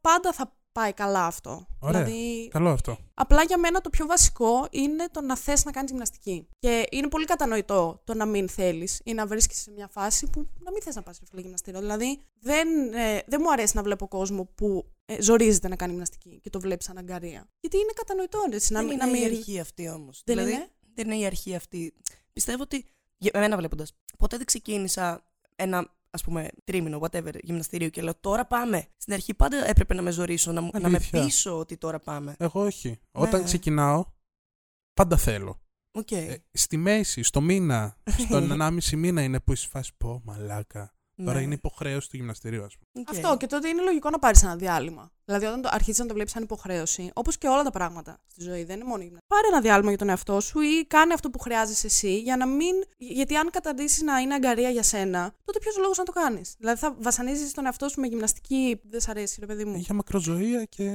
πάντα θα πάει καλά αυτό. Ωραία. Δηλαδή, Καλό αυτό. απλά για μένα το πιο βασικό είναι το να θες να κάνεις γυμναστική. Και είναι πολύ κατανοητό το να μην θέλεις ή να βρίσκεσαι σε μια φάση που να μην θες να πας σε γυμναστήριο. Δηλαδή δεν, ε, δεν μου αρέσει να βλέπω κόσμο που ε, ζορίζεται να κάνει γυμναστική και το βλέπει σαν αγκαρία. Γιατί είναι κατανοητό έτσι, να, δεν μην- είναι να μην. η αρχή αυτή όμως. Δεν δηλαδή, είναι; Δεν είναι η αρχή αυτή. Πιστεύω ότι. Για εμένα βλέποντας. Ποτέ δεν ξεκίνησα ένα ας πούμε τρίμηνο, whatever, γυμναστήριο και λέω τώρα πάμε. Στην αρχή πάντα έπρεπε να με ζορίσω, να, μου- να με Αλήθεια. πείσω ότι τώρα πάμε. Εγώ όχι. Όταν Ναι. ξεκινάω, πάντα θέλω. Οκ. Ε, στη μέση, στο μήνα, στον 1,5 μήνα είναι που είσαι φάση πω μαλάκα. Τώρα Ναι. είναι υποχρέωση του γυμναστηρίου, ας πούμε. Οκ. Αυτό και τότε είναι λογικό να πάρεις ένα διάλειμμα. Δηλαδή, όταν το αρχίζεις να το βλέπεις σαν υποχρέωση, όπως και όλα τα πράγματα στη ζωή, δεν είναι μόνο η γυμναστική. Πάρε ένα διάλειμμα για τον εαυτό σου ή κάνε αυτό που χρειάζεσαι εσύ για να μην. Γιατί αν καταντήσεις να είναι αγγαρεία για σένα, τότε ποιος λόγος να το κάνεις; Δηλαδή, θα βασανίζεις τον εαυτό σου με γυμναστική. Δεν σ' αρέσει, ρε παιδί μου. Για μακροζωία και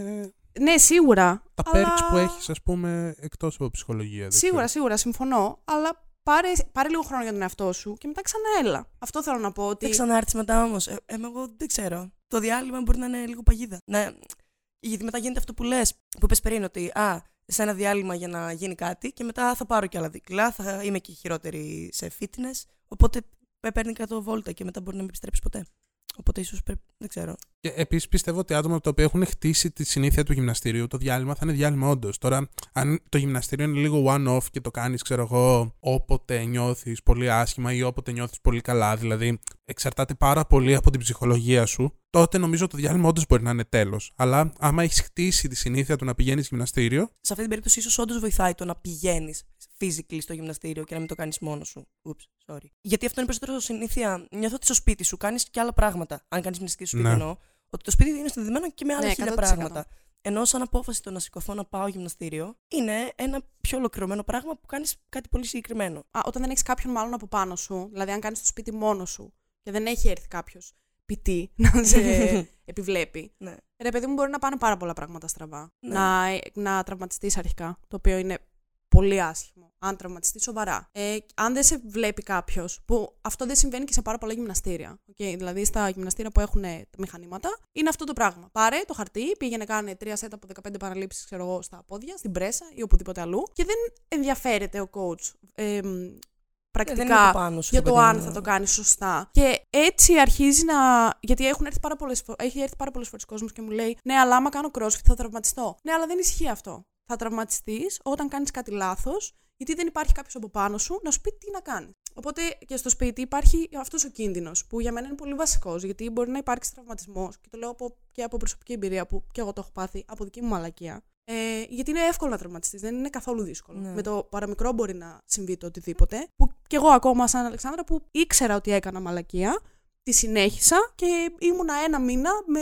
Ναι, σίγουρα. τα αλλά... perks που έχεις, ας πούμε, εκτός από ψυχολογία. δεν Σίγουρα, ξέρω. σίγουρα, συμφωνώ. Αλλά πάρε, πάρε λίγο χρόνο για τον εαυτό σου και μετά ξανά έλα. Αυτό θέλω να πω. Ότι... Θα ξανάρθεις μετά όμως. Ε, ε, εγώ δεν ξέρω. Το διάλειμμα μπορεί να είναι λίγο παγίδα. Ναι. Γιατί μετά γίνεται αυτό που λες, που είπες πριν, ότι α, σε ένα διάλειμμα για να γίνει κάτι και μετά θα πάρω και άλλα δίκλα, θα είμαι και χειρότερη σε fitness, οπότε με παίρνει 100 βόλτα και μετά μπορεί να μην επιστρέψεις ποτέ. Οπότε ίσως πρέπει. Δεν ξέρω. Και επίσης πιστεύω ότι άτομα τα οποία έχουν χτίσει τη συνήθεια του γυμναστηρίου, το διάλειμμα θα είναι διάλειμμα όντως. Τώρα, αν το γυμναστήριο είναι λίγο one-off και το κάνεις, ξέρω εγώ, όποτε νιώθεις πολύ άσχημα ή όποτε νιώθεις πολύ καλά, δηλαδή εξαρτάται πάρα πολύ από την ψυχολογία σου, τότε νομίζω το διάλειμμα όντως μπορεί να είναι τέλος. Αλλά άμα έχεις χτίσει τη συνήθεια του να πηγαίνεις γυμναστήριο. Σε αυτή την περίπτωση, ίσως όντως βοηθάει το να πηγαίνεις physically στο γυμναστήριο και να μην το κάνεις μόνος σου. Oops, sorry. Γιατί αυτό είναι περισσότερο συνήθεια. Νιώθω ότι στο σπίτι σου κάνεις και άλλα πράγματα. Αν κάνεις γυμναστική στο σπίτι, ναι. εννοώ. Ότι το σπίτι είναι συνδεδεμένο και με άλλα ναι, χίλια πράγματα. Ενώ σαν απόφαση το να σηκωθώ να πάω γυμναστήριο είναι ένα πιο ολοκληρωμένο πράγμα που κάνεις κάτι πολύ συγκεκριμένο. Α, όταν δεν έχεις κάποιον μάλλον από πάνω σου, δηλαδή αν κάνεις το σπίτι μόνο σου και δεν έχει έρθει κάποιος ποιητή να σε επιβλέπει. Ναι. Ρε παιδί μου, μπορεί να πάνε πάρα πολλά πράγματα στραβά. Ναι. Να, να τραυματιστείς αρχικά, το οποίο είναι πολύ άσχημο. Αν τραυματιστεί σοβαρά. Ε, αν δεν σε βλέπει κάποιος, που αυτό δεν συμβαίνει και σε πάρα πολλά γυμναστήρια. Okay, δηλαδή στα γυμναστήρια που έχουν τα μηχανήματα, είναι αυτό το πράγμα. Πάρε το χαρτί, πήγαινε κάνε τρία σετ από 15 παραλήψεις, ξέρω εγώ, στα πόδια, στην πρέσα ή οπουδήποτε αλλού. Και δεν ενδιαφέρεται ο coach. Ε, πρακτικά πάνω για το αν θα το κάνεις σωστά. Και έτσι αρχίζει να. Γιατί έχουν έρθει πάρα πολλές φο... έχει έρθει πάρα πολλές φορές κόσμος και μου λέει: Ναι, αλλά άμα κάνω crossfit θα τραυματιστώ. Ναι, αλλά δεν ισχύει αυτό θα τραυματιστείς όταν κάνεις κάτι λάθος, γιατί δεν υπάρχει κάποιος από πάνω σου να σου πει τι να κάνεις. Οπότε και στο σπίτι υπάρχει αυτός ο κίνδυνος, που για μένα είναι πολύ βασικός, γιατί μπορεί να υπάρξει τραυματισμός, και το λέω από, και από προσωπική εμπειρία που και εγώ το έχω πάθει από δική μου μαλακία. Ε, γιατί είναι εύκολο να τραυματιστείς, δεν είναι καθόλου δύσκολο. Ναι. Με το παραμικρό μπορεί να συμβεί το οτιδήποτε. Που και εγώ ακόμα, σαν Αλεξάνδρα, που ήξερα ότι έκανα μαλακία, τη συνέχισα και ήμουνα ένα μήνα με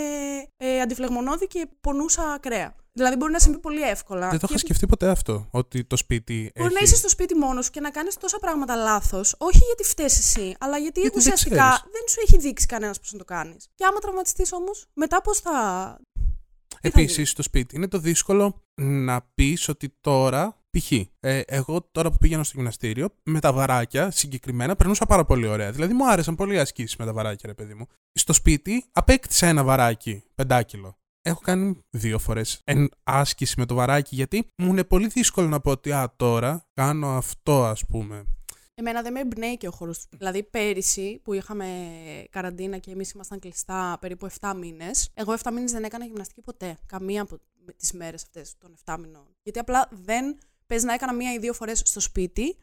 ε, αντιφλεγμονώδη και πονούσα ακραία. Δηλαδή μπορεί να συμβεί πολύ εύκολα. Δεν το είχα σκεφτεί ποτέ αυτό, ότι το σπίτι. Μπορεί να είσαι στο σπίτι μόνος σου και να κάνεις τόσα πράγματα λάθος, όχι γιατί φταίεις εσύ, αλλά γιατί, γιατί ουσιαστικά δεν, δεν, σου έχει δείξει κανένας πώς να το κάνεις. Και άμα τραυματιστείς όμως, μετά πώς θα. Επίσης, στο σπίτι είναι το δύσκολο να πεις ότι τώρα. Π.χ. Ε, εγώ τώρα που πήγαινα στο γυμναστήριο, με τα βαράκια συγκεκριμένα περνούσα πάρα πολύ ωραία. Δηλαδή μου άρεσαν πολύ οι ασκήσεις με τα βαράκια, ρε παιδί μου. Στο σπίτι απέκτησα ένα βαράκι, πεντάκιλο έχω κάνει δύο φορές άσκηση με το βαράκι γιατί μου είναι πολύ δύσκολο να πω ότι α, τώρα κάνω αυτό, ας πούμε. Εμένα δεν με εμπνέει και ο χώρο του. Δηλαδή, πέρυσι που είχαμε καραντίνα και εμείς ήμασταν κλειστά περίπου 7 μήνες, εγώ 7 μήνες δεν έκανα γυμναστική ποτέ. Καμία από τις μέρες αυτές των 7 μηνών. Γιατί απλά δεν. Πες να έκανα μία ή δύο φορές στο σπίτι,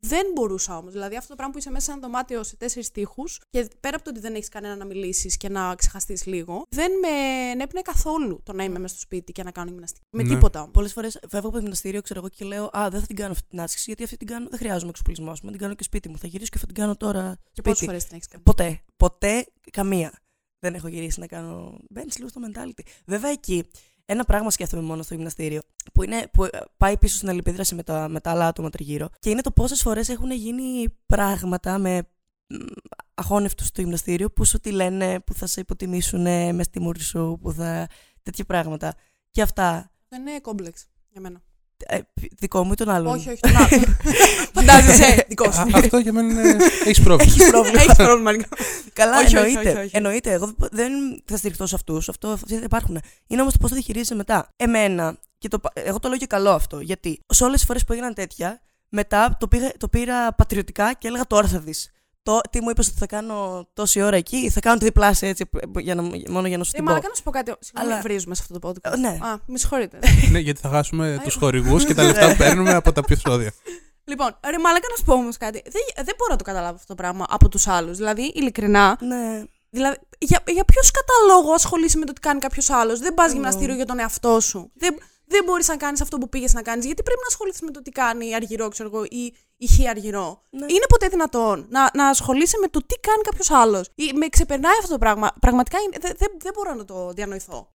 δεν μπορούσα όμως. Δηλαδή, αυτό το πράγμα που είσαι μέσα σε ένα δωμάτιο σε τέσσερις τείχου και πέρα από το ότι δεν έχεις κανένα να μιλήσεις και να ξεχαστείς λίγο, δεν με ενέπνεε καθόλου το να είμαι μέσα στο σπίτι και να κάνω γυμναστική. Με ναι. τίποτα όμως. Πολλές φορές φεύγω από το γυμναστήριο, ξέρω εγώ και λέω Α, δεν θα την κάνω αυτή την άσκηση, γιατί αυτή την κάνω, δεν χρειάζομαι εξοπλισμό. Με την κάνω και σπίτι μου. Θα γυρίσω και θα την κάνω τώρα. Και πόσες φορές την έχεις κάνει; Ποτέ. Ποτέ καμία. Δεν έχω γυρίσει να κάνω. Μπαίνει λίγο στο mentality. Βέβαια εκεί ένα πράγμα σκέφτομαι μόνο στο γυμναστήριο, που, είναι, που πάει πίσω στην αλληλεπίδραση με τα, με τα άλλα άτομα τριγύρω. Και είναι το πόσες φορές έχουν γίνει πράγματα με αχώνευτους στο γυμναστήριο που σου τη λένε, που θα σε υποτιμήσουν μες στη μούρη σου, που θα. τέτοια πράγματα. Και αυτά. Δεν είναι κόμπλεξ για μένα. Ε, δικό μου ή τον άλλον; Όχι, όχι, τον άλλον. Φαντάζεσαι, δικό σου. Αυτό για μένα είναι. Έχεις πρόβλημα. Έχεις πρόβλημα. Έχεις πρόβλημα. Καλά, όχι, εννοείται. Όχι, όχι, εννοείται. Εγώ δεν θα στηριχθώ σε αυτούς. Αυτό αυτοί δεν υπάρχουν. Είναι όμως το πώς θα διαχειρίζεσαι μετά. Εμένα, και το, εγώ το λέω και καλό αυτό. Γιατί σε όλες τις φορές που έγιναν τέτοια, μετά το, πήγα, το πήρα πατριωτικά και έλεγα τώρα θα δεις το, τι μου είπες ότι θα κάνω τόση ώρα εκεί, θα κάνω τη διπλάσια έτσι, για να, μόνο για να σου ε, την πω. Μα να σου πω κάτι. Συγγνώμη, Αλλά... βρίζουμε σε αυτό το podcast. Ναι. Α, με συγχωρείτε. ναι, γιατί θα χάσουμε τους χορηγούς και τα λεφτά που παίρνουμε από τα επεισόδια. Λοιπόν, ρε Μαλάκα να σου πω όμως κάτι. Δεν, δεν μπορώ να το καταλάβω αυτό το πράγμα από τους άλλους. Δηλαδή, ειλικρινά. Ναι. Δηλαδή, για, για ποιος καταλόγο ασχολείσαι με το τι κάνει κάποιος άλλος; Δεν πας γυμναστήριο για τον εαυτό σου. Δεν, δεν μπορείς να κάνεις αυτό που πήγες να κάνεις. Γιατί πρέπει να ασχοληθείς με το τι κάνει αργυρό, ξέρω εγώ, ή ηχή αργυρό. Ναι. Είναι ποτέ δυνατόν να, να ασχολείσαι με το τι κάνει κάποιος άλλος. Με ξεπερνάει αυτό το πράγμα. Πραγματικά δεν δε, δε μπορώ να το διανοηθώ.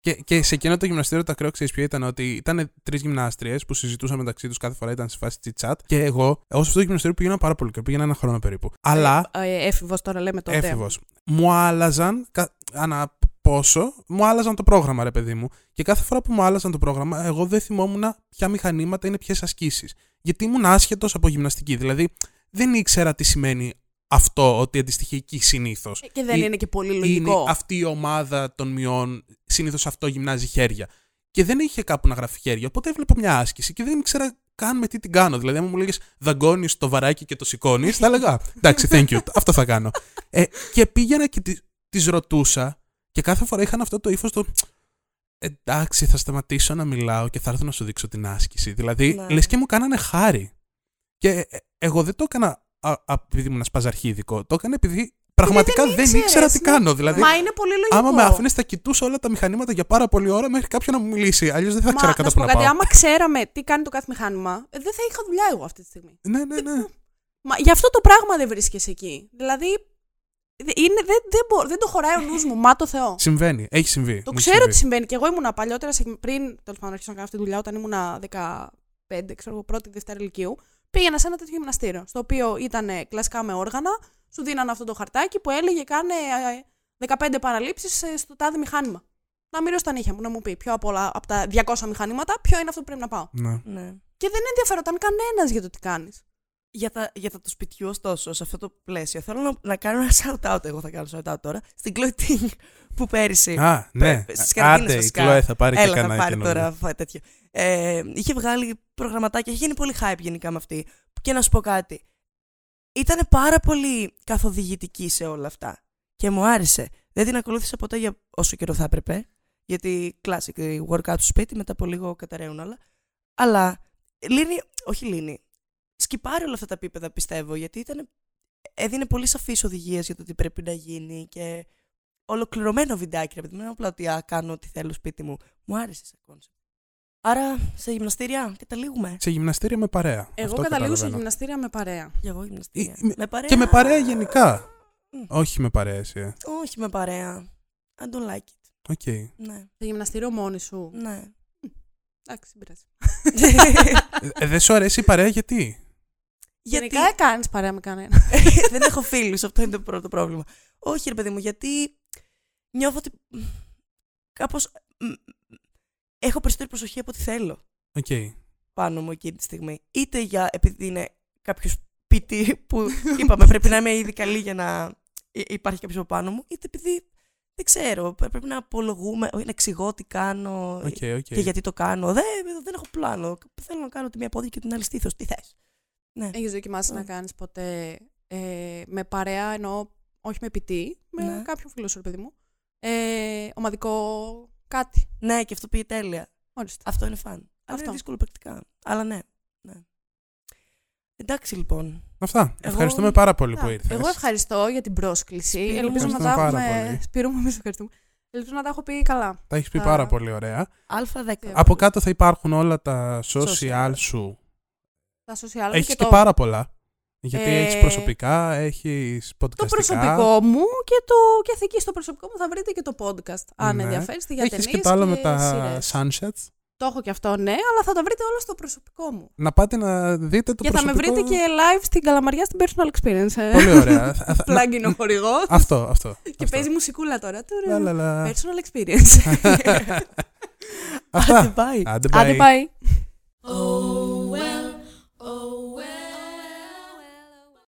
Και, και σε εκείνο το γυμναστήριο το ακραίο ξέρεις ποιο ήταν ότι ήταν τρεις γυμνάστριες που συζητούσαν μεταξύ τους κάθε φορά, ήταν σε φάση chat. Και εγώ, εγώ σε αυτό το γυμναστήριο πήγαινα πάρα πολύ και πήγαινα ένα χρόνο περίπου. Αλλά. Ε, ε, Έφηβος τώρα λέμε τότε. Έφηβος. Μου άλλαζαν ανά πόσο, μου άλλαζαν το πρόγραμμα, ρε παιδί μου. Και κάθε φορά που μου άλλαζαν το πρόγραμμα, εγώ δεν θυμόμουν ποια μηχανήματα είναι ποιες ασκήσεις. Γιατί ήμουν άσχετος από γυμναστική. Δηλαδή, δεν ήξερα τι σημαίνει αυτό ότι αντιστοιχεί εκεί συνήθως. Ε, και δεν είναι και πολύ λογικό. Είναι αυτή η ομάδα των μειών, συνήθως αυτό γυμνάζει χέρια. και δεν είχε κάπου να γράφει χέρια. Οπότε έβλεπα μια άσκηση και δεν ήξερα καν με τι την κάνω. Δηλαδή, αν μου λέγες δαγκώνεις το βαράκι και το σηκώνεις, θα έλεγα Εντάξει, thank you, αυτό θα κάνω. Ε, και πήγαινα και τη ρωτούσα και κάθε φορά είχαν αυτό το ύφος το. Εντάξει, θα σταματήσω να μιλάω και θα έρθω να σου δείξω την άσκηση. Δηλαδή, Ναι. λες και μου κάνανε χάρη. Και ε, εγώ δεν το έκανα α, α, επειδή ήμουν σπαζαρχίδικο. Το έκανα επειδή πραγματικά δεν δεν, ήξερες, ήξερα τι ναι. κάνω. Δηλαδή, Μα είναι πολύ λογικό. άμα με άφηνες, θα κοιτούσα όλα τα μηχανήματα για πάρα πολλή ώρα μέχρι κάποιον να μου μιλήσει. Αλλιώς δεν θα Μα, ξέρα να κατά σου που πω να κάτι, πάω. άμα ξέραμε τι κάνει το κάθε μηχάνημα, ε, δεν θα είχα δουλειά εγώ αυτή τη στιγμή. Ναι, ναι, ναι. Μα γι' αυτό το πράγμα δεν βρίσκεσαι εκεί. Δηλαδή, δε- είναι, δεν, δεν, μπο- δεν το χωράει ο νους μου, μα το Θεό. Συμβαίνει. Έχει συμβεί. Το Μου ξέρω συμβεί. ότι συμβαίνει και εγώ ήμουνα παλιότερα, σε, πριν τέλος πάντων αρχίσω να κάνω αυτή τη δουλειά, όταν ήμουνα 15, ξέρω εγώ, πρώτη, δευτέρα ηλικίου, πήγαινα σε ένα τέτοιο γυμναστήριο. Στο οποίο ήταν ε, κλασικά με όργανα, σου δίνανε αυτό το χαρτάκι που έλεγε κάνε ε, 15 παραλήψεις στο τάδε μηχάνημα. Να μοιρώσω τα νύχια μου, να μου πει ποιο από, όλα, από τα 200 μηχανήματα, ποιο είναι αυτό που πρέπει να πάω. Ναι. Ναι. Και δεν ενδιαφέρονταν κανένας για το τι κάνεις. Για τα, για τα του σπιτιού, ωστόσο, σε αυτό το πλαίσιο, θέλω να, να κάνω ένα shout-out. Εγώ θα κάνω shout-out τώρα. Στην Chloe Ting που πέρυσι. Α, ναι. Πε- στις καραντίνες Άντε, η βασικά. Κλώε θα πάρει και Έλα, θα κανένα πάρει καινούριο. τώρα φα- τέτοιο. Ε, είχε βγάλει προγραμματάκια, είχε γίνει πολύ hype γενικά με αυτή. Και να σου πω κάτι. Ήταν πάρα πολύ καθοδηγητική σε όλα αυτά. Και μου άρεσε. Δεν την ακολούθησα ποτέ για όσο καιρό θα έπρεπε. Γιατί classic, η workout στο σπίτι, μετά από λίγο καταρρέουν όλα. Αλλά λύνει, όχι λύνει. Σκιπάρει όλα αυτά τα επίπεδα, πιστεύω, γιατί ήταν, έδινε πολύ σαφείς οδηγίες για το τι πρέπει να γίνει και ολοκληρωμένο βιντεάκι. Ρε παιδί μου, δεν είναι απλά ότι α, κάνω ό,τι θέλω σπίτι μου. Μου άρεσε σαν concept. Άρα, σε γυμναστήρια καταλήγουμε. Σε γυμναστήρια με παρέα. Εγώ Αυτό καταλήγω σε καταλαβαίνω. γυμναστήρια με παρέα. Για εγώ γυμναστήρια. Ή- με- με παρέα. Και με παρέα γενικά. Μμ. Όχι με παρέα εσύ. ε. Όχι με παρέα. I don't like it. Οκ. Ναι. Σε γυμναστήριο μόνη σου. ναι. Εντάξει, δεν πειράζει. Ε, ε, δεν σου αρέσει η παρέα γιατί; Γιατί Γενικά δεν κάνεις παρέα με κανένα. δεν έχω φίλους, αυτό είναι το πρώτο πρόβλημα. Όχι ρε παιδί μου, γιατί νιώθω ότι μ, κάπως μ, μ, έχω περισσότερη προσοχή από ό,τι θέλω Οκ. πάνω μου εκείνη τη στιγμή. Είτε για επειδή είναι κάποιος σπίτι που είπαμε πρέπει να είμαι ήδη καλή για να υ- υπάρχει κάποιος από πάνω μου, είτε επειδή δεν ξέρω, πρέ- πρέπει να απολογούμαι, όχι, να εξηγώ τι κάνω Οκ, οκ. και γιατί το κάνω. Δεν, δεν έχω πλάνο. Θέλω να κάνω τη μία πόδια και την άλλη στήθος. Τι θες. Ναι. Έχεις δοκιμάσει Ναι. να κάνεις ποτέ ε, με παρέα, εννοώ όχι με προπονητή, με Ναι. κάποιον φίλο σου, ρε παιδί μου. Ε, ομαδικό κάτι. ναι, και αυτό πήγε τέλεια. Ορίστε. Αυτό είναι φαν. Αλλά Αυτό. είναι δύσκολο πρακτικά. Αλλά ναι. ναι. Εντάξει λοιπόν. Αυτά. Εγώ- Ευχαριστούμε πάρα πολύ που Α, ήρθες. Εγώ ευχαριστώ για την πρόσκληση. Σπύρο, Ελπίζω να τα ευχαριστούμε πάρα έχουμε. πολύ. Σπύρο μου, εμείς ευχαριστούμε. Ελπίζω να τα έχω πει καλά. Τα έχεις πει Α. πάρα πολύ ωραία. Α10. Ε, Από κάτω θα υπάρχουν όλα τα social Social. σου. Τα social Έχεις και, και το, πάρα πολλά. Γιατί Ε, έχεις προσωπικά, έχεις το podcastικά. προσωπικό μου και, το, και εκεί στο προσωπικό μου θα βρείτε και το podcast. Αν Ναι. ενδιαφέρεστε για Έχεις ταινίες και το άλλο με τα σειρές. sunsets. Το έχω και αυτό, ναι, αλλά θα τα βρείτε όλα στο προσωπικό μου. Να πάτε να δείτε το και θα με προσωπικό. βρείτε και live στην Καλαμαριά στην personal experience. ε. Πολύ ωραία. Θα- θα- Plug είναι ο χορηγός. Αυτό, αυτό. και αυτό. παίζει μουσικούλα τώρα. Τουρου. Λαλαλα. Personal experience. Αυτά. Άντε πάει. Άντε, Άντε bye. πάει. Oh,